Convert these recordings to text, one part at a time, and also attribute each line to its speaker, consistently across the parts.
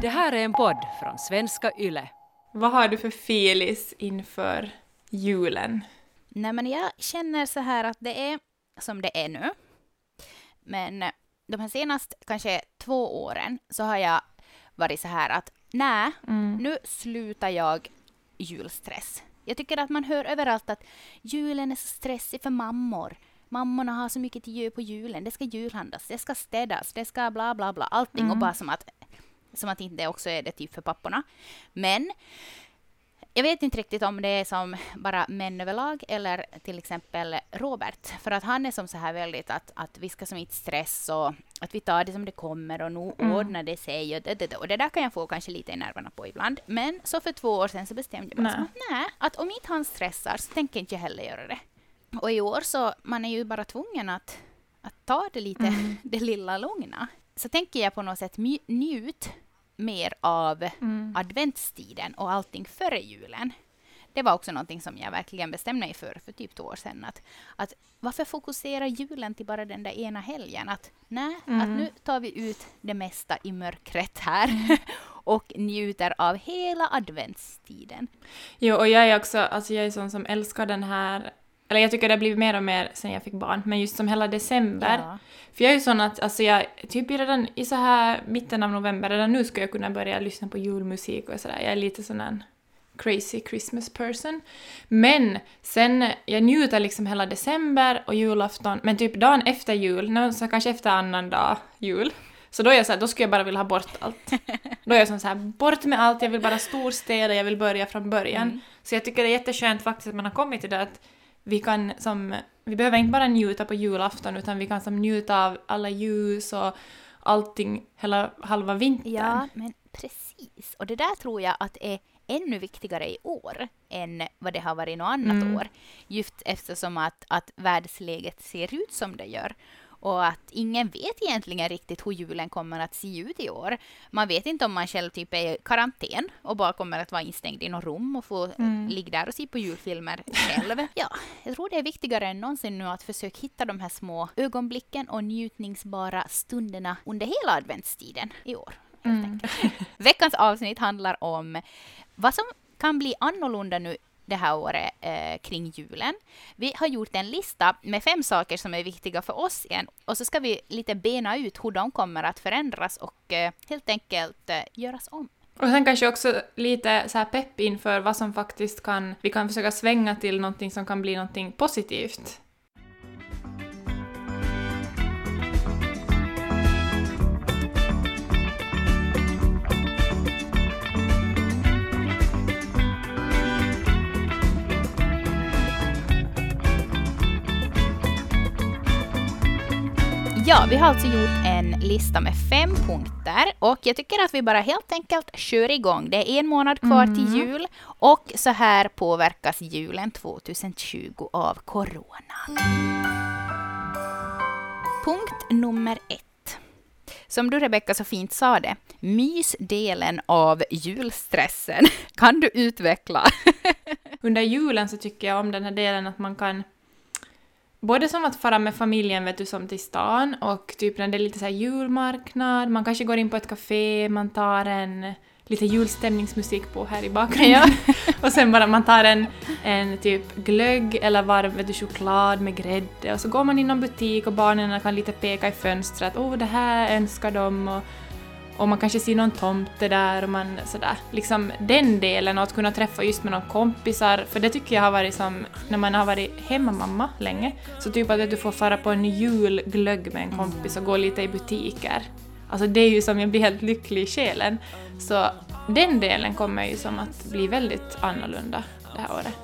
Speaker 1: Det här är en podd från svenska YLE.
Speaker 2: Vad har du för filis inför julen?
Speaker 3: Nej, men jag känner så här att det är som det är nu. Men de här senaste kanske två åren så har jag varit så här att nej,
Speaker 2: Mm.
Speaker 3: nu slutar jag julstress. Jag tycker att man hör överallt att julen är så stressig för mammor. Mammorna har så mycket till göra på julen. Det ska julhandlas, det ska städas, det ska bla bla bla. Allting och
Speaker 2: Mm.
Speaker 3: bara som att, som att inte också är det typ för papporna. Men jag vet inte riktigt om det är som bara män överlag eller till exempel Robert. För att han är som så här väldigt att, att vi ska som inte stress och att vi tar det som det kommer och nu
Speaker 2: Mm.
Speaker 3: ordnar det sig och det, det, det. Och det där kan jag få kanske lite i nerverna på ibland. Men så för två år sedan så bestämde jag mig
Speaker 2: Nej.
Speaker 3: att nej, att om inte han stressar så tänker inte jag heller göra det. Och i år så man är ju bara tvungen att, att ta det lite,
Speaker 2: Mm.
Speaker 3: det lilla lugna. Så tänker jag på något sätt njut mer av
Speaker 2: Mm.
Speaker 3: adventstiden och allting före julen. Det var också någonting som jag verkligen bestämde mig för för typ två år sedan. Att, att varför fokusera julen till bara den där ena helgen? Att nej, att
Speaker 2: Mm.
Speaker 3: nu tar vi ut det mesta i mörkret här och njuter av hela adventstiden.
Speaker 2: Jo, och jag är också, alltså jag är sån som älskar den här, eller jag tycker det har blivit mer och mer sen jag fick barn, men just som hela december.
Speaker 3: Ja.
Speaker 2: För jag är ju sån att, alltså jag, typ redan i så här mitten av november, redan nu ska jag kunna börja lyssna på julmusik och sådär. Jag är lite sån en crazy Christmas person. Men sen, jag njuter liksom hela december och julafton, men typ dagen efter jul, så kanske efter annan dag jul, så då är jag så här, då skulle jag bara vilja ha bort allt. Då är jag som så här, bort med allt, jag vill bara storstäda, jag vill börja från början.
Speaker 3: Mm.
Speaker 2: Så jag tycker det är jätteskönt faktiskt att man har kommit till det att vi kan som, vi behöver inte bara njuta på julafton utan vi kan som njuta av alla ljus och allting hela halva vintern.
Speaker 3: Ja, men precis. Och det där tror jag att är ännu viktigare i år än vad det har varit något annat
Speaker 2: Mm.
Speaker 3: år. Just eftersom att, att världsläget ser ut som det gör. Och att ingen vet egentligen riktigt hur julen kommer att se ut i år. Man vet inte om man själv typ är i karantän och bara kommer att vara instängd i något rum och få
Speaker 2: Mm.
Speaker 3: ligga där och se på julfilmer själv. Ja, jag tror det är viktigare än någonsin nu att försöka hitta de här små ögonblicken och njutningsbara stunderna under hela adventstiden i år.
Speaker 2: Mm.
Speaker 3: Veckans avsnitt handlar om vad som kan bli annorlunda nu det här året eh, kring julen. Vi har gjort en lista med fem saker som är viktiga för oss igen och så ska vi lite bena ut hur de kommer att förändras och eh, helt enkelt eh, göras om.
Speaker 2: Och sen kanske också lite så här pepp inför vad som faktiskt kan, vi kan försöka svänga till någonting som kan bli någonting positivt.
Speaker 3: Ja, vi har alltså gjort en lista med fem punkter och jag tycker att vi bara helt enkelt kör igång. Det är en månad kvar till jul och så här påverkas julen 2020 av coronan. Punkt nummer ett. Som du Rebecka så fint sa det, mysdelen av julstressen. Kan du utveckla?
Speaker 2: Under julen så tycker jag om den här delen att man kan Både som att fara med familjen vet du, som till stan och typ när det är lite så här julmarknad, man kanske går in på ett café, man tar en lite julstämningsmusik på här i bakgrunden. och sen bara man tar en, en typ glögg eller varm vet du, choklad med grädde. Och så går man in i någon butik och barnen kan lite peka i fönstret. Åh det här önskar de. Och, och man kanske ser någon tomte där och man sådär. Liksom den delen och att kunna träffa just med någon kompisar för det tycker jag har varit som när man har varit hemmamamma länge så typ att du får fara på en julglögg med en kompis och gå lite i butiker. Alltså det är ju som jag blir helt lycklig i själen. Så den delen kommer ju som att bli väldigt annorlunda det här året.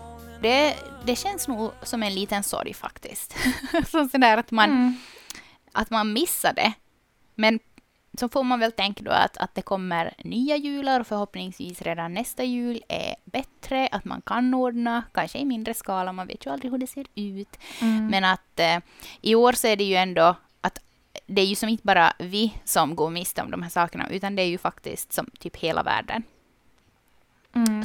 Speaker 3: Det, det känns nog som en liten sorg faktiskt. som sådär att man,
Speaker 2: Mm.
Speaker 3: att man missar det. Men så får man väl tänka då att, att det kommer nya jular och förhoppningsvis redan nästa jul är bättre, att man kan ordna, kanske i mindre skala, man vet ju aldrig hur det ser ut.
Speaker 2: Mm.
Speaker 3: Men att eh, i år så är det ju ändå att det är ju som inte bara vi som går miste om de här sakerna, utan det är ju faktiskt som typ hela världen.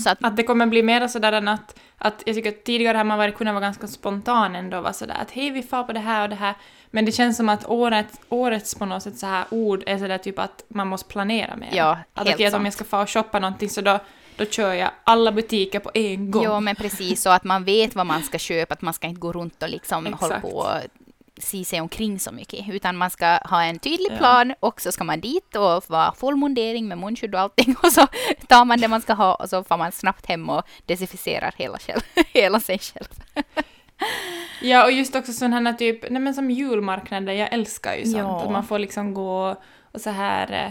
Speaker 3: Så att,
Speaker 2: Att det kommer bli mer sådär än att, att jag tycker att tidigare har man varit, kunnat vara ganska spontan ändå, vara sådär att hej vi far på det här och det här. Men det känns som att året, årets på något sätt så här ord är sådär typ att man måste planera mer.
Speaker 3: Ja,
Speaker 2: att
Speaker 3: helt
Speaker 2: okej, att om jag ska få och shoppa någonting så då, då kör jag alla butiker på en gång.
Speaker 3: Jo, men precis så att man vet vad man ska köpa, att man ska inte gå runt och liksom hålla på och se sig omkring så mycket, utan man ska ha en tydlig
Speaker 2: Ja.
Speaker 3: plan och så ska man dit och vara full mundering med munskydd och allting och så tar man det man ska ha och så får man snabbt hem och desinficerar hela, själv, hela sig själv.
Speaker 2: Ja, och just också sådana här typ, nej men som julmarknader, jag älskar ju sånt.
Speaker 3: Ja.
Speaker 2: Att man får liksom gå och så här... eh,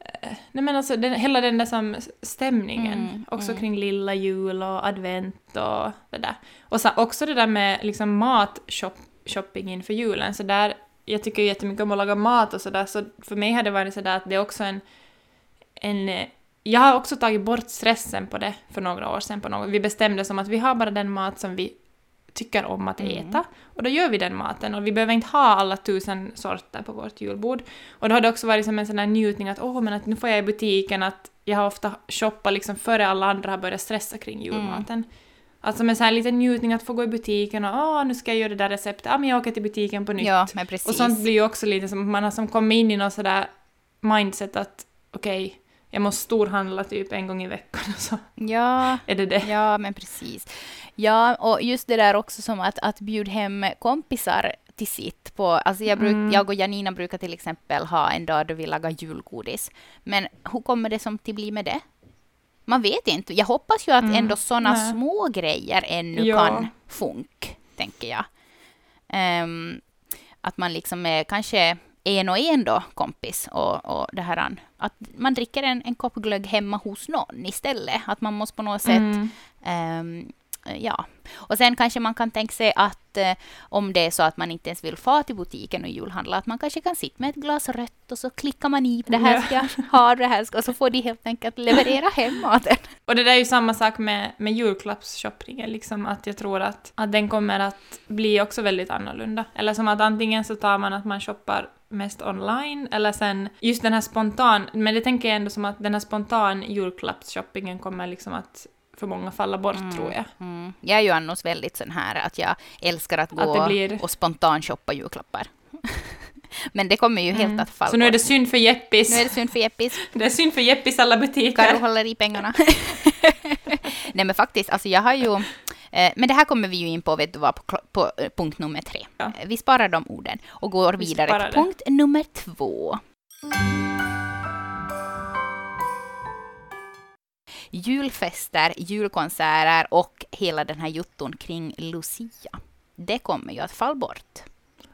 Speaker 2: eh, Nej men alltså den, hela den där som stämningen.
Speaker 3: Mm,
Speaker 2: också
Speaker 3: mm.
Speaker 2: kring lilla jul och advent och det där. Och så, också det där med liksom matshopping inför julen. Så där, jag tycker ju jättemycket om att laga mat och sådär, så för mig har det varit sådär att det är också en... en jag har också tagit bort stressen på det för några år sedan. På något. Vi bestämde som att vi har bara den mat som vi tycker om att
Speaker 3: Mm.
Speaker 2: äta. Och då gör vi den maten och vi behöver inte ha alla tusen sorter på vårt julbord. Och då har det också varit som en sån här njutning att åh, men att nu får jag i butiken att jag har ofta shoppat liksom före alla andra har börjat stressa kring julmaten. Alltså med så här liten njutning att få gå i butiken och åh, nu ska jag göra det där receptet, ja men jag åker till butiken på nytt.
Speaker 3: Ja, men precis.
Speaker 2: och sånt blir ju också lite som att man har som kommit in i något sådär mindset att okej, jag måste storhandla typ en gång i veckan och så
Speaker 3: Ja,
Speaker 2: är det det.
Speaker 3: Ja, men precis. Ja, och just det där också som att, att bjuda hem kompisar till sitt på, alltså jag, bruk,
Speaker 2: Mm.
Speaker 3: jag och Janina brukar till exempel ha en dag då vi lagar julgodis. Men hur kommer det som till bli med det? Man vet inte. Jag hoppas ju att
Speaker 2: Mm,
Speaker 3: ändå sådana små grejer ännu
Speaker 2: Ja.
Speaker 3: kan funk, tänker jag. Ehm, att man liksom är kanske en och en då kompis och, och det här att man dricker en, en kopp glögg hemma hos någon istället. Att man måste på något sätt
Speaker 2: Mm.
Speaker 3: Ehm, ja, och sen kanske man kan tänka sig att eh, om det är så att man inte ens vill få till butiken och julhandla, att man kanske kan sitta med ett glas rött och så klickar man i det här ska jag ha, det här ska, och så får de helt enkelt leverera hem maten.
Speaker 2: Och det där är ju samma sak med, med julklappsshoppingen, liksom att jag tror att, att den kommer att bli också väldigt annorlunda. Eller som att antingen så tar man att man shoppar mest online, eller sen just den här spontan, men det tänker jag ändå som att den här spontan julklappsshoppingen kommer liksom att för många falla bort tror jag.
Speaker 3: Mm. Jag är ju annars väldigt sån här att jag älskar att gå
Speaker 2: Att blir-
Speaker 3: och spontan shoppa julklappar. Men det kommer ju helt att falla
Speaker 2: Mm. Så nu är det synd för Jeppis.
Speaker 3: nu är det synd för Jeppis.
Speaker 2: Det är synd för Jeppis alla butiker.
Speaker 3: Karo håller i pengarna. Nej men faktiskt, alltså jag har ju... Eh, men det här kommer vi ju in på, vet du vad, på, kl- på eh, punkt nummer tre.
Speaker 2: Ja.
Speaker 3: Vi sparar de orden och går
Speaker 2: Vi
Speaker 3: vidare till punkt nummer två. Julfester, julkonserter och hela den här jutton kring Lucia. Det kommer ju att falla bort.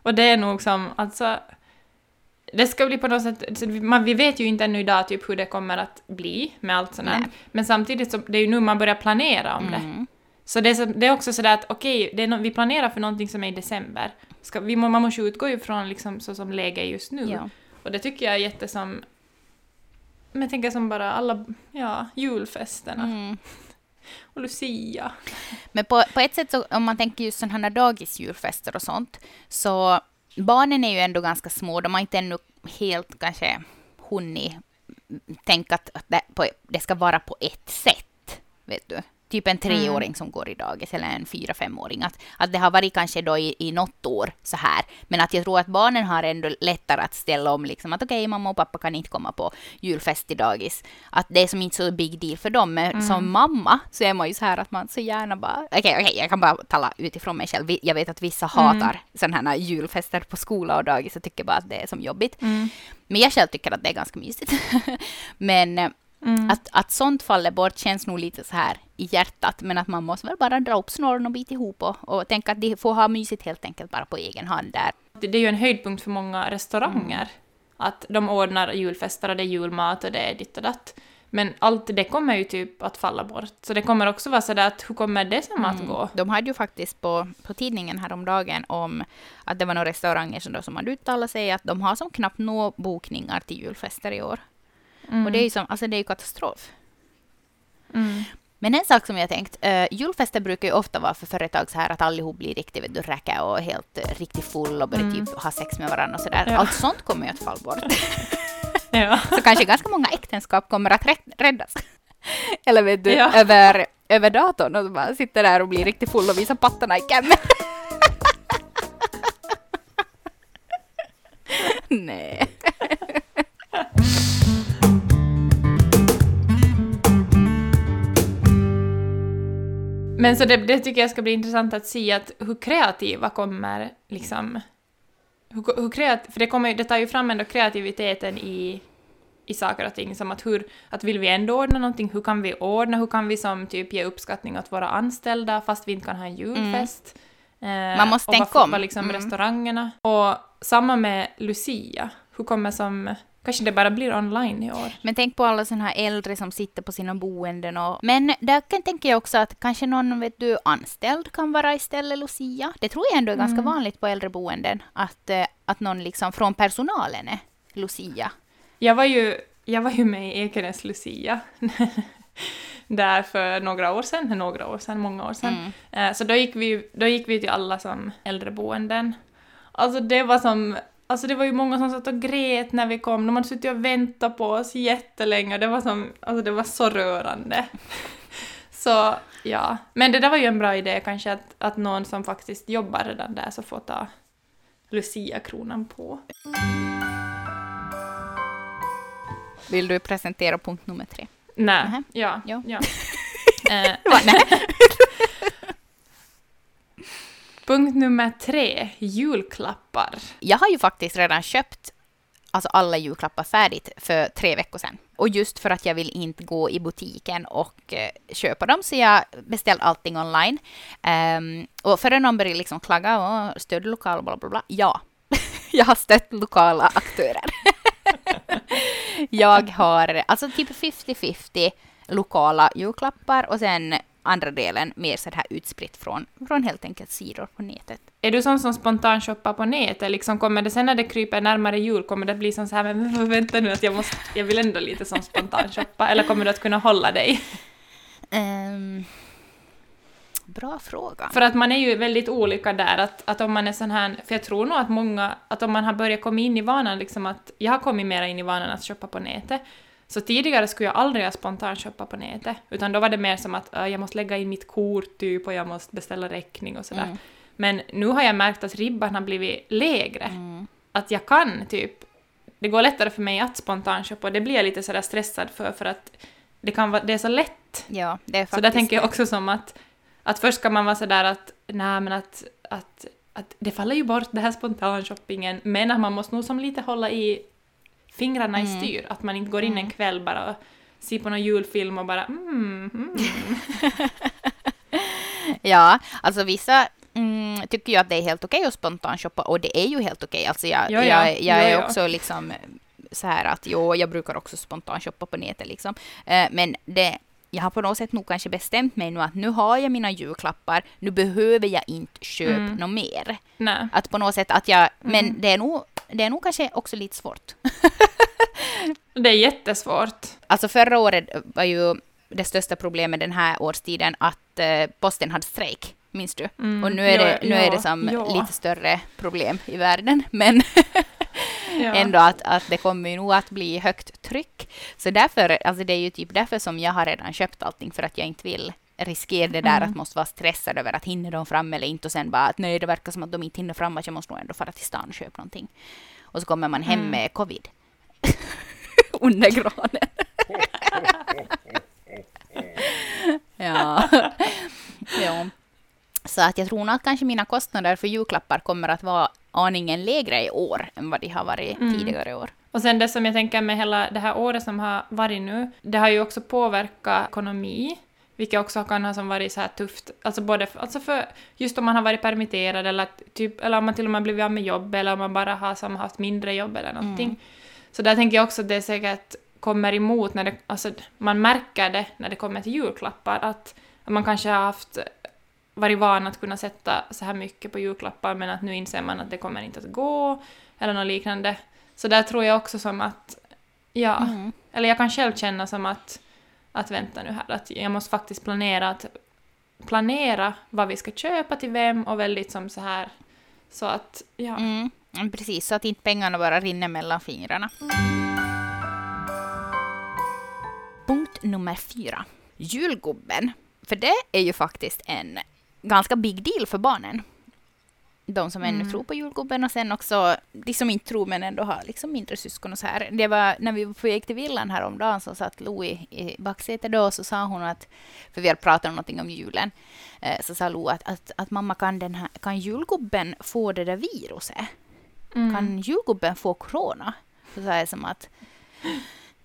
Speaker 2: Och det är nog som, alltså... Det ska bli på något sätt... Man, vi vet ju inte ännu idag typ hur det kommer att bli med allt sånt här.
Speaker 3: Nej.
Speaker 2: Men samtidigt så det är ju nu man börjar planera om det.
Speaker 3: Mm.
Speaker 2: Så det är, så, det är också sådär att okej, det är no, vi planerar för någonting som är i december. Ska, vi, må- man måste utgå ifrån liksom så som läget är just nu.
Speaker 3: Ja.
Speaker 2: Och det tycker jag är jättesom... Men jag tänker som bara alla, ja, julfesterna.
Speaker 3: Mm.
Speaker 2: Och Lucia.
Speaker 3: Men på, på ett sätt, så, om man tänker just sådana här dagisdjurfester och sånt, så barnen är ju ändå ganska små. De har inte ännu helt kanske hunnit tänka att att det, på, det ska vara på ett sätt. Vet du? Typ en treåring som går i dagis eller en fyra, femåring. Att, att det har varit kanske då i, i något år så här. Men att jag tror att barnen har ändå lättare att ställa om liksom att okej, mamma och pappa kan inte komma på julfest i dagis. Att det är som inte så big deal för dem. Men som mamma så är man ju så här att man så gärna bara... Okej, okej, jag kan bara tala utifrån mig själv. Jag vet att vissa hatar sådana här julfester på skola och dagis och tycker bara att det är som jobbigt. Men jag själv tycker att det är ganska mysigt. Men eh, att, att sånt faller bort känns nog lite så här i hjärtat. Men att man måste väl bara dra upp snåren och bita ihop och, och tänka att de får ha mysigt helt enkelt bara på egen hand där.
Speaker 2: Det, är ju en höjdpunkt för många restauranger. Att de ordnar julfester och det är julmat och det är ditt och datt. Men allt det kommer ju typ att falla bort. Så det kommer också vara sådär att hur kommer det som att gå?
Speaker 3: De hade ju faktiskt på, på tidningen häromdagen om att det var några restauranger som, då, som hade uttalat sig att de har som knappt nå bokningar till julfester i år. Och det är ju som, alltså det är katastrof.
Speaker 2: Mm.
Speaker 3: Men en sak som jag tänkt, uh, julfester brukar ju ofta vara för företag så här att allihop blir riktigt vet du, räcka och helt uh, riktigt full och börjar typ ha sex med varandra och sådär.
Speaker 2: Ja.
Speaker 3: Allt sånt kommer ju att falla bort.
Speaker 2: Ja.
Speaker 3: så kanske ganska många äktenskap kommer att rätt- räddas. Eller vet du,
Speaker 2: Ja.
Speaker 3: över, över datorn och bara sitter där och blir riktigt full och visar pattarna i kammen. Nej.
Speaker 2: Men så det, det tycker jag ska bli intressant att se att hur kreativa kommer liksom... Hur, hur kreat, för det, kommer, det tar ju fram ändå kreativiteten i, i saker och ting, som att hur, att vill vi ändå ordna någonting, hur kan vi ordna, hur kan vi som typ ge uppskattning åt våra anställda fast vi inte kan ha en julfest? Eh,
Speaker 3: Man måste
Speaker 2: och
Speaker 3: tänka om.
Speaker 2: Vad liksom
Speaker 3: Mm.
Speaker 2: restaurangerna. Och samma med Lucia, hur kommer som... Kanske det bara blir online i år.
Speaker 3: Men tänk på alla sådana här äldre som sitter på sina boenden och... Men där kan tänker jag också att kanske någon, vet du, anställd kan vara istället Lucia. Det tror jag ändå är ganska
Speaker 2: Mm.
Speaker 3: vanligt på äldreboenden, att, eh, att någon liksom från personalen är Lucia.
Speaker 2: Jag var ju, jag var ju med i Ekenäs Lucia. Där för några år sedan, några år sedan, många år sedan.
Speaker 3: Mm.
Speaker 2: Eh, Så då gick, vi, då gick vi till alla som äldreboenden. Alltså det var som... Alltså det var ju många som satt och grät när vi kom. De hade suttit och väntat på oss jättelänge. Det var som... Alltså det var så rörande. Så ja. Men det där var ju en bra idé kanske att, att någon som faktiskt jobbar redan där så får ta Lucia-kronan på.
Speaker 3: Vill du presentera punkt nummer tre?
Speaker 2: Nej, ja.
Speaker 3: Jo.
Speaker 2: ja. Eh,
Speaker 3: nej.
Speaker 2: punkt nummer tre, julklappar.
Speaker 3: Jag har ju faktiskt redan köpt alltså alla julklappar färdigt för tre veckor sedan. Och just för att jag vill inte gå i butiken och eh, köpa dem så jag beställt allting online. Um, och före någon börjar liksom klaga och stöd lokal bla bla bla. Ja, jag har stött lokala aktörer. jag har alltså typ 50-50 lokala julklappar och sen andra delen mer så här utspritt från, från helt enkelt sidor på nätet.
Speaker 2: Är du sån som spontant shoppar på nätet? Liksom kommer det sen när det kryper närmare jul, kommer det bli som så här, men vänta nu att jag måste, jag vill ändå lite som spontant shoppa, eller kommer du att kunna hålla dig?
Speaker 3: Ehm, bra fråga.
Speaker 2: För att man är ju väldigt olika där, att, att om man är sån här, för jag tror nog att många, att om man har börjat komma in i vanan, liksom att, jag har kommit mera in i vanan att shoppa på nätet, så tidigare skulle jag aldrig ha spontant shoppa på nätet, utan då var det mer som att äh, jag måste lägga in mitt kort typ och jag måste beställa räkning och sådär.
Speaker 3: Mm.
Speaker 2: Men nu har jag märkt att ribban har blivit lägre.
Speaker 3: Mm.
Speaker 2: Att jag kan typ, det går lättare för mig att spontant shoppa och det blir jag lite sådär stressad för, för att det, kan vara, det är så lätt.
Speaker 3: Ja, det är faktiskt
Speaker 2: Så där tänker jag också som att, att först ska man vara sådär att, nej men att, att, att det faller ju bort det här spontanshoppingen, men att man måste nog som lite hålla i fingrarna i
Speaker 3: Mm.
Speaker 2: styr, att man inte går in en
Speaker 3: Mm.
Speaker 2: kväll bara och ser på någon julfilm och bara mm, mm.
Speaker 3: Ja, alltså vissa mm, tycker ju att det är helt okej att spontanshoppa och det är ju helt okej. Alltså jag,
Speaker 2: Ja, ja.
Speaker 3: jag, jag är
Speaker 2: Ja, ja.
Speaker 3: också liksom så här att jo, jag brukar också spontanshoppa på nätet liksom. Eh, men det, jag har på något sätt nog kanske bestämt mig nu att nu har jag mina julklappar, nu behöver jag inte köpa
Speaker 2: Mm.
Speaker 3: något mer.
Speaker 2: Nej.
Speaker 3: Att på något sätt att jag, men
Speaker 2: Mm.
Speaker 3: det är nog, det är nog kanske också lite svårt.
Speaker 2: Det är jättesvårt.
Speaker 3: Alltså förra året var ju det största problemet den här årstiden att eh, posten hade strejk, minns du?
Speaker 2: Mm.
Speaker 3: Och nu är det,
Speaker 2: Ja,
Speaker 3: nu är
Speaker 2: ja,
Speaker 3: det som
Speaker 2: ja.
Speaker 3: lite större problem i världen. Men
Speaker 2: Ja.
Speaker 3: ändå att, att det kommer ju nog att bli högt tryck. Så därför, alltså det är ju typ därför som jag har redan köpt allting, för att jag inte vill riskera det där
Speaker 2: Mm.
Speaker 3: att måste vara stressad över att hinner de fram eller inte och sen bara att nej, det verkar som att de inte hinner fram, att jag måste nog ändå fara till stan och köpa någonting. Och så kommer man hem
Speaker 2: Mm.
Speaker 3: med covid. Under granen. ja. ja. Så att jag tror nog att kanske mina kostnader för julklappar kommer att vara aningen lägre i år än vad de har varit
Speaker 2: Mm.
Speaker 3: tidigare år.
Speaker 2: Och sen det som jag tänker med hela det här året som har varit nu, det har ju också påverkat ekonomi, vilket också kan ha som varit så här tufft, alltså både för, alltså för just om man har varit permitterad eller, typ, eller om man till och med blivit av med jobb eller om man bara har som haft mindre jobb eller någonting.
Speaker 3: Mm.
Speaker 2: Så där tänker jag också att det säkert kommer emot när det, alltså man märker det när det kommer till julklappar, att man kanske har haft varit van att kunna sätta så här mycket på julklappar men att nu inser man att det kommer inte att gå eller något liknande. Så där tror jag också som att, ja,
Speaker 3: Mm.
Speaker 2: eller jag kan själv känna som att, att vänta nu här, att jag måste faktiskt planera att planera vad vi ska köpa till vem och väldigt som så här, så att, ja.
Speaker 3: Mm. Precis, så att inte pengarna bara rinner mellan fingrarna. punkt nummer fyra. Julgubben. För det är ju faktiskt en ganska big deal för barnen. De som ännu
Speaker 2: Mm.
Speaker 3: tror på julgubben och sen också de som inte tror men ändå har liksom mindre syskon och så här. Det var när vi var på väg till villan häromdagen så satt Lo i, baksätet då och så sa hon att, för vi hade pratat om någonting om julen, eh, så sa Lo att, att, att mamma kan, den här, kan julgubben få det där viruset?
Speaker 2: Mm.
Speaker 3: Kan julgubben få corona? Så sa jag som att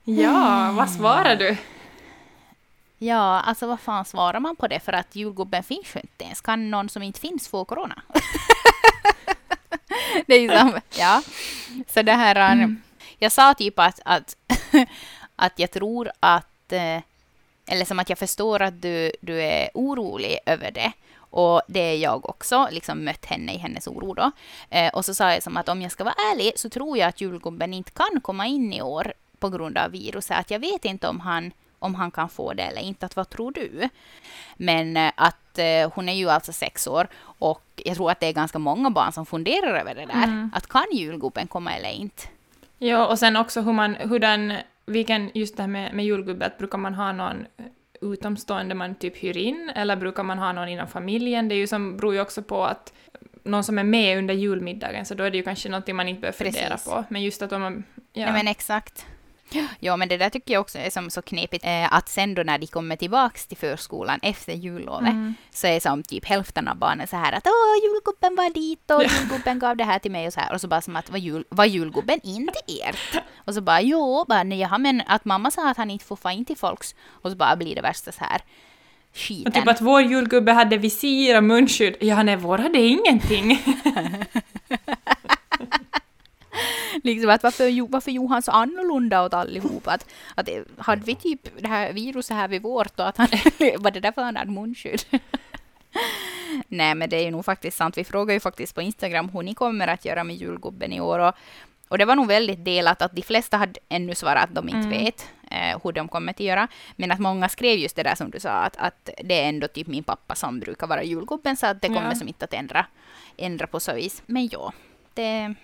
Speaker 2: Ja, vad svarar du?
Speaker 3: Ja, alltså vad fan svarar man på det? För att julgubben finns ju inte ens. Kan någon som inte finns få corona? det är ju som, ja. Så det här,
Speaker 2: Mm.
Speaker 3: jag sa typ att, att, att jag tror att, eh, eller som att jag förstår att du, du är orolig över det. Och det är jag också, liksom mött henne i hennes oro då. Eh, och så sa jag som att om jag ska vara ärlig så tror jag att julgubben inte kan komma in i år på grund av viruset. Att jag vet inte om han, om han kan få det eller inte. Att, vad tror du? Men eh, att eh, hon är ju alltså sex år och jag tror att det är ganska många barn som funderar över det där.
Speaker 2: Mm.
Speaker 3: Att kan julgubben komma eller inte?
Speaker 2: Ja, och sen också hur man, hur den, vilken, just det här med, med julgubbe, att brukar man ha någon utomstående man typ hyr in, eller brukar man ha någon inom familjen? Det är ju som, beror ju också på att någon som är med under julmiddagen, så då är det ju kanske någonting man inte behöver fundera
Speaker 3: Precis.
Speaker 2: på. Men just att om man... Ja.
Speaker 3: Nej men exakt. Ja, men det där tycker jag också är som så knepigt. Eh, att sen då när de kommer tillbaks till förskolan efter jullovet
Speaker 2: Mm.
Speaker 3: så är som typ hälften av barnen så här att åh, julgubben var dit och julgubben gav det här till mig och så här. Och så bara som att var, jul, var julgubben in till ert? Och så bara jo, bara nej, jaha, men att mamma sa att han inte får få in till folks. Och så bara blir det värsta så här skiten.
Speaker 2: Och typ att vår julgubbe hade visir och munskydd. Ja, nej, vår hade ingenting.
Speaker 3: Liksom att varför, varför han så annorlunda åt allihop? Att, att hade vi typ det här viruset här vid vårt och att han var det därför han hade munskydd? Nej men det är ju nog faktiskt sant. Vi frågar ju faktiskt på Instagram hur ni kommer att göra med julgubben i år och, och det var nog väldigt delat att de flesta hade ännu svarat att de inte
Speaker 2: Mm.
Speaker 3: vet eh, hur de kommer att göra. Men att många skrev just det där som du sa att, att det är ändå typ min pappa som brukar vara julgubben så att det kommer
Speaker 2: Ja.
Speaker 3: som inte att ändra, ändra på så vis. Men ja, det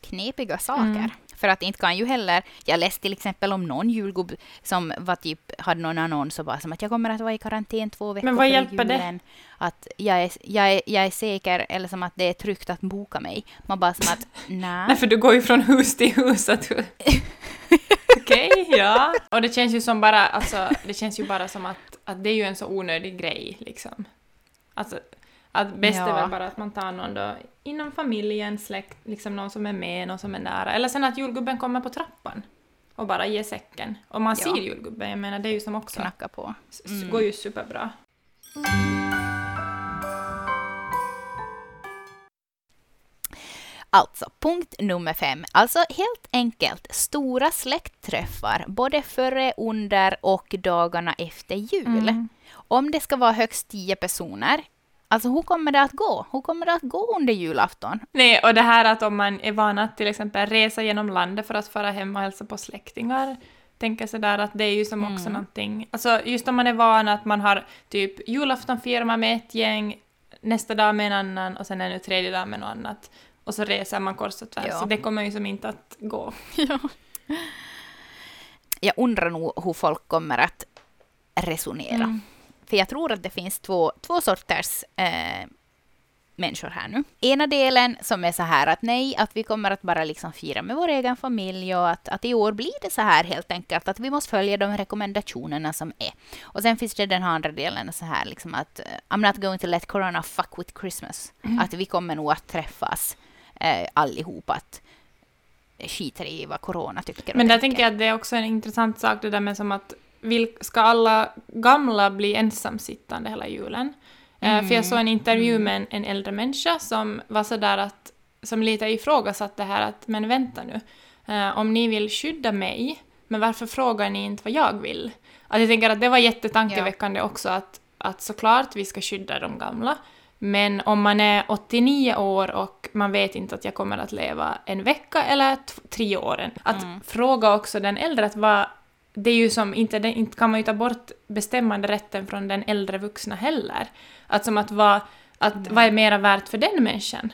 Speaker 3: knepiga saker.
Speaker 2: Mm.
Speaker 3: För att inte kan ju heller, jag läste till exempel om någon julgubb som var typ, hade någon annons och bara som att jag kommer att vara i karantän två veckor
Speaker 2: vad
Speaker 3: före
Speaker 2: hjälper det?
Speaker 3: julen. Att jag är, jag, är, jag är säker, eller som att det är tryggt att boka mig. Man bara som att, nej.
Speaker 2: Nej, för du går ju från hus till hus. Att. Okej, ja. Och det känns ju som bara, alltså, det känns ju bara som att, att det är ju en så onödig grej, liksom. Alltså, att bäst är
Speaker 3: Ja.
Speaker 2: väl bara att man tar någon då inom familjen, släkt, liksom någon som är med, någon som är nära. Eller sen att julgubben kommer på trappan och bara ger säcken. Och man
Speaker 3: Ja.
Speaker 2: ser julgubben, jag menar det är ju som också,
Speaker 3: knacka på. Mm.
Speaker 2: går ju superbra.
Speaker 3: Alltså, punkt nummer fem. Alltså helt enkelt stora släktträffar både före, under och dagarna efter jul.
Speaker 2: Mm.
Speaker 3: Om det ska vara högst tio personer, alltså hur kommer det att gå? Hur kommer det att gå under julafton?
Speaker 2: Nej, och det här att om man är van att till exempel resa genom landet för att fara hem och hälsa på släktingar, tänker sådär att det är ju som också
Speaker 3: Mm.
Speaker 2: någonting, alltså just om man är van att man har typ julafton firar man med ett gäng, nästa dag med en annan och sen ännu tredje dag med något annat. Och så reser man kors och tvärs,
Speaker 3: Ja.
Speaker 2: så det kommer ju som inte att gå.
Speaker 3: Jag undrar nog hur folk kommer att resonera.
Speaker 2: Mm.
Speaker 3: För jag tror att det finns två, två sorters eh, människor här nu. Ena delen som är så här att nej, att vi kommer att bara liksom fira med vår egen familj och att, att i år blir det så här helt enkelt att vi måste följa de rekommendationerna som är. Och sen finns det den andra delen så här liksom att eh, I'm not going to let corona fuck with Christmas. Att vi kommer nog att träffas eh, allihop att skiter i vad corona tycker
Speaker 2: Men där
Speaker 3: tänker
Speaker 2: jag att det är också en intressant sak det där med som att vil, ska alla gamla bli ensamsittande hela julen? Eh, för jag såg en intervju med en, en äldre människa som var sådär att, som lite ifrågasatte det här att men vänta nu, eh, om ni vill skydda mig, men varför frågar ni inte vad jag vill? Att jag tänker att det var jättetankeväckande också att, att såklart vi ska skydda de gamla, men om man är 89 år och man vet inte att jag kommer att leva en vecka eller tre år, att
Speaker 3: Mm.
Speaker 2: fråga också den äldre att vad... Det är ju som, inte, det- inte kan man ju ta bort bestämmande rätten från den äldre vuxna heller. Att som att vad, att vad är mera värt för den människan?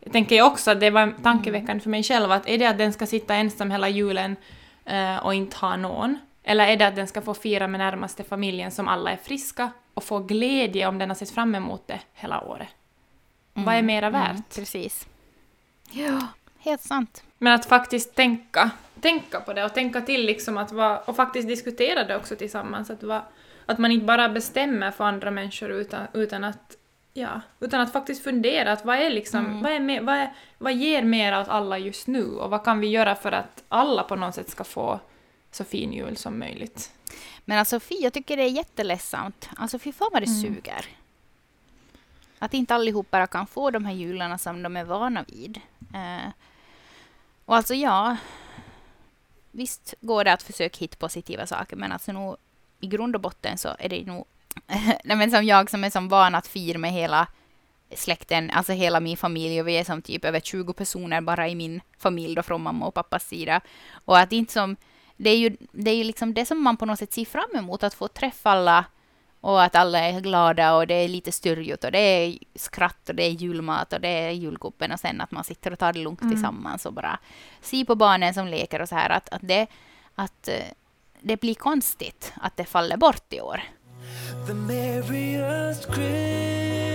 Speaker 2: Jag tänker ju också att det var tankeväckande för mig själv att är det att den ska sitta ensam hela julen eh, och inte ha någon? Eller är det att den ska få fira med närmaste familjen som alla är friska och få glädje om den har sett fram emot det hela året? Vad är mera värt?
Speaker 3: Mm, precis. Ja, helt sant.
Speaker 2: Men att faktiskt tänka, tänka på det och tänka till liksom att vara, och faktiskt diskutera det också tillsammans. Att, vara, att man inte bara bestämmer för andra människor utan, utan att Ja, utan att faktiskt fundera att vad är liksom,
Speaker 3: Mm.
Speaker 2: vad, är mer, vad, är, vad ger mer åt alla just nu och vad kan vi göra för att alla på något sätt ska få så fin jul som möjligt.
Speaker 3: Men alltså fy, jag tycker det är jätteledsamt. Alltså fy fan vad det
Speaker 2: Mm.
Speaker 3: suger. Att inte allihop bara kan få de här jularna som de är vana vid. Eh, och alltså ja, visst går det att försöka hitta positiva saker, men alltså nog i grund och botten så är det nog, nej men som jag som är som van att fira med hela släkten, alltså hela min familj och vi är som typ över 20 personer bara i min familj då från mamma och pappas sida. Och att inte som, det är ju, det är ju liksom det som man på något sätt ser fram emot, att få träffa alla och att alla är glada och det är lite styrjut och det är skratt och det är julmat och det är julgubben och sen att man sitter och tar det lugnt
Speaker 2: Mm.
Speaker 3: tillsammans och bara ser på barnen som leker och så här att, att, det, att eh, det blir konstigt att det faller bort i år.
Speaker 4: The merriest Christmas.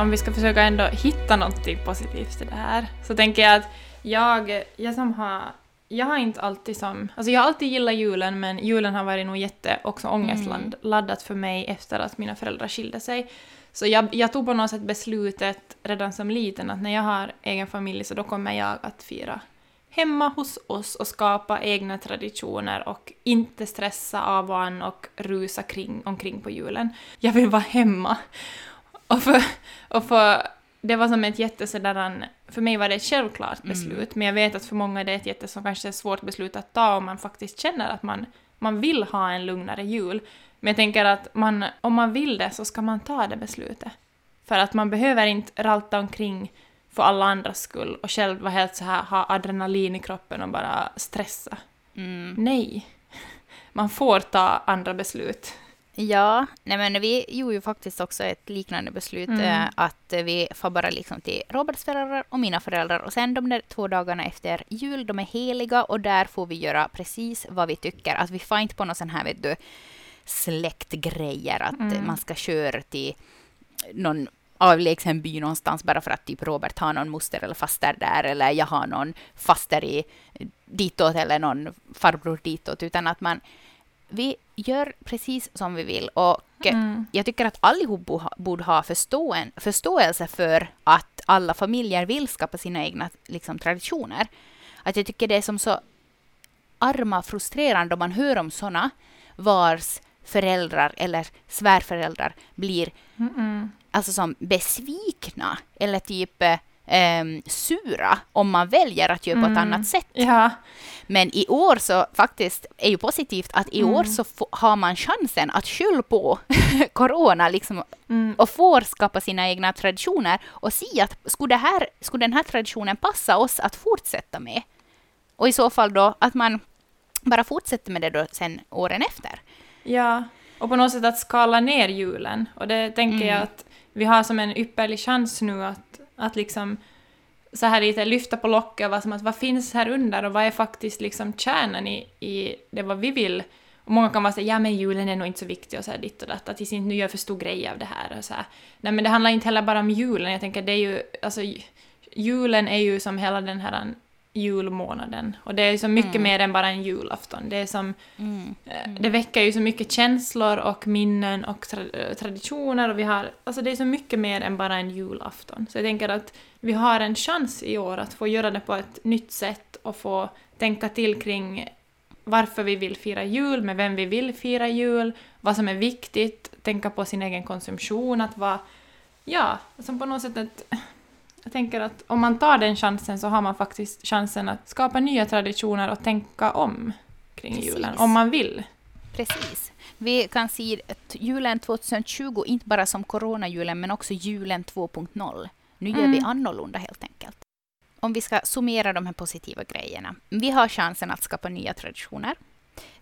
Speaker 2: Om vi ska försöka ändå hitta någonting positivt i det här så tänker jag att jag, jag som har jag har inte alltid som... Alltså jag har alltid gillat julen men julen har varit nog jätte också ångestladdat för mig efter att mina föräldrar skilde sig. Så jag, jag tog på något sätt beslutet redan som liten att när jag har egen familj så då kommer jag att fira hemma hos oss och skapa egna traditioner och inte stressa av och an och rusa kring, omkring på julen. Jag vill vara hemma. Och för, och för det var som ett jätte sådär, för mig var det ett självklart beslut, men jag vet att för många är det ett jätte som kanske är svårt beslut att ta om man faktiskt känner att man, man vill ha en lugnare jul. Men jag tänker att man, om man vill det så ska man ta det beslutet. För att man behöver inte ralta omkring för alla andras skull och själv vara helt så här, ha adrenalin i kroppen och bara stressa.
Speaker 3: Mm.
Speaker 2: Nej. Man får ta andra beslut.
Speaker 3: Ja, nej men vi gjorde ju faktiskt också ett liknande beslut
Speaker 2: Mm.
Speaker 3: eh, att vi får bara liksom till Roberts föräldrar och mina föräldrar och sen de där två dagarna efter jul, de är heliga och där får vi göra precis vad vi tycker. Att vi får inte på någon sån här, vet du, släktgrejer, att
Speaker 2: Mm.
Speaker 3: man ska köra till någon avlägsen by någonstans bara för att typ Robert har någon moster eller faster där eller jag har någon faster i ditåt eller någon farbror ditåt, utan att man vi gör precis som vi vill och eh,
Speaker 2: Mm.
Speaker 3: jag tycker att allihop borde ha förståen, förståelse för att alla familjer vill skapa sina egna liksom, traditioner. Att jag tycker det är som så arma frustrerande om man hör om såna vars föräldrar eller svärföräldrar blir
Speaker 2: Mm-mm.
Speaker 3: alltså som besvikna eller typ eh, sura om man väljer att göra på ett
Speaker 2: Mm.
Speaker 3: annat sätt.
Speaker 2: Ja.
Speaker 3: Men i år så faktiskt är ju positivt att i
Speaker 2: Mm.
Speaker 3: år så har man chansen att skylla på corona liksom
Speaker 2: Mm.
Speaker 3: och får skapa sina egna traditioner och se att skulle, det här, skulle den här traditionen passa oss att fortsätta med? Och i så fall då att man bara fortsätter med det då sen åren efter.
Speaker 2: Ja, och på något sätt att skala ner julen. Och det tänker jag
Speaker 3: Mm.
Speaker 2: att vi har som en ypperlig chans nu att, att liksom så här lite lyfta på locket och vara som att vad finns här under och vad är faktiskt liksom kärnan i, i det vad vi vill. Och många kan vara såhär, ja men julen är nog inte så viktig och så här ditt och datt, att vi inte nu gör för stor grej av det här och så här. Nej men det handlar inte heller bara om julen, jag tänker det är ju, alltså julen är ju som hela den här julmånaden och det är så mycket
Speaker 3: Mm.
Speaker 2: mer än bara en julafton. Det är som
Speaker 3: Mm.
Speaker 2: Eh, Det väcker ju så mycket känslor och minnen och tra- eh, traditioner och vi har, alltså det är så mycket mer än bara en julafton. Så jag tänker att vi har en chans i år att få göra det på ett nytt sätt och få tänka till kring varför vi vill fira jul, med vem vi vill fira jul, vad som är viktigt, tänka på sin egen konsumtion, att vara... Ja, som på något sätt att... Jag tänker att om man tar den chansen så har man faktiskt chansen att skapa nya traditioner och tänka om kring
Speaker 3: Precis.
Speaker 2: julen, om man vill.
Speaker 3: Precis. Vi kan se julen 2020 inte bara som coronajulen men också julen 2.0. Nu gör vi
Speaker 2: Mm.
Speaker 3: annorlunda helt enkelt. Om vi ska summera de här positiva grejerna. Vi har chansen att skapa nya traditioner.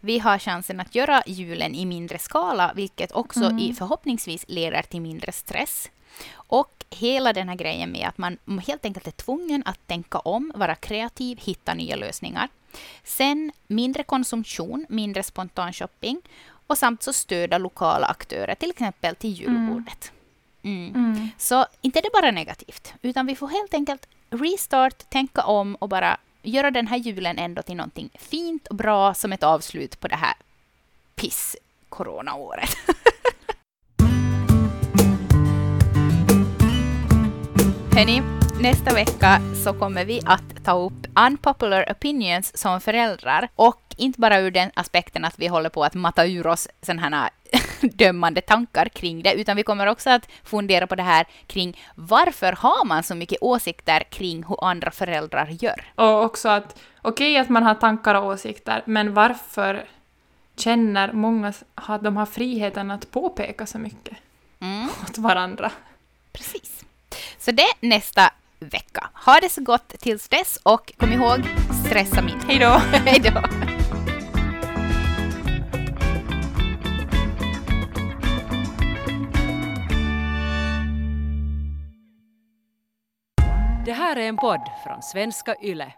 Speaker 3: Vi har chansen att göra julen i mindre skala, vilket också
Speaker 2: Mm.
Speaker 3: i förhoppningsvis leder till mindre stress. Och hela den här grejen med att man helt enkelt är tvungen att tänka om, vara kreativ, hitta nya lösningar. Sen mindre konsumtion, mindre spontan shopping och samt så stödja lokala aktörer, till exempel till julbordet. Mm. Så inte är det bara negativt, utan vi får helt enkelt restart, tänka om och bara göra den här julen ändå till någonting fint och bra som ett avslut på det här piss-coronaåret. Hörni, nästa vecka så kommer vi att ta upp unpopular opinions som föräldrar och inte bara ur den aspekten att vi håller på att matta ur oss sådana här dömande tankar kring det, utan vi kommer också att fundera på det här kring varför har man så mycket åsikter kring hur andra föräldrar gör?
Speaker 2: Och också att okej att man har tankar och åsikter, men varför känner många att de har friheten att påpeka så mycket
Speaker 3: Mm,
Speaker 2: åt varandra?
Speaker 3: precis. Så det nästa vecka. Ha det så gott tills dess och kom ihåg, stressa mindre.
Speaker 2: Hej då!
Speaker 3: Hej då!
Speaker 1: Det här är en podd från svenska YLE.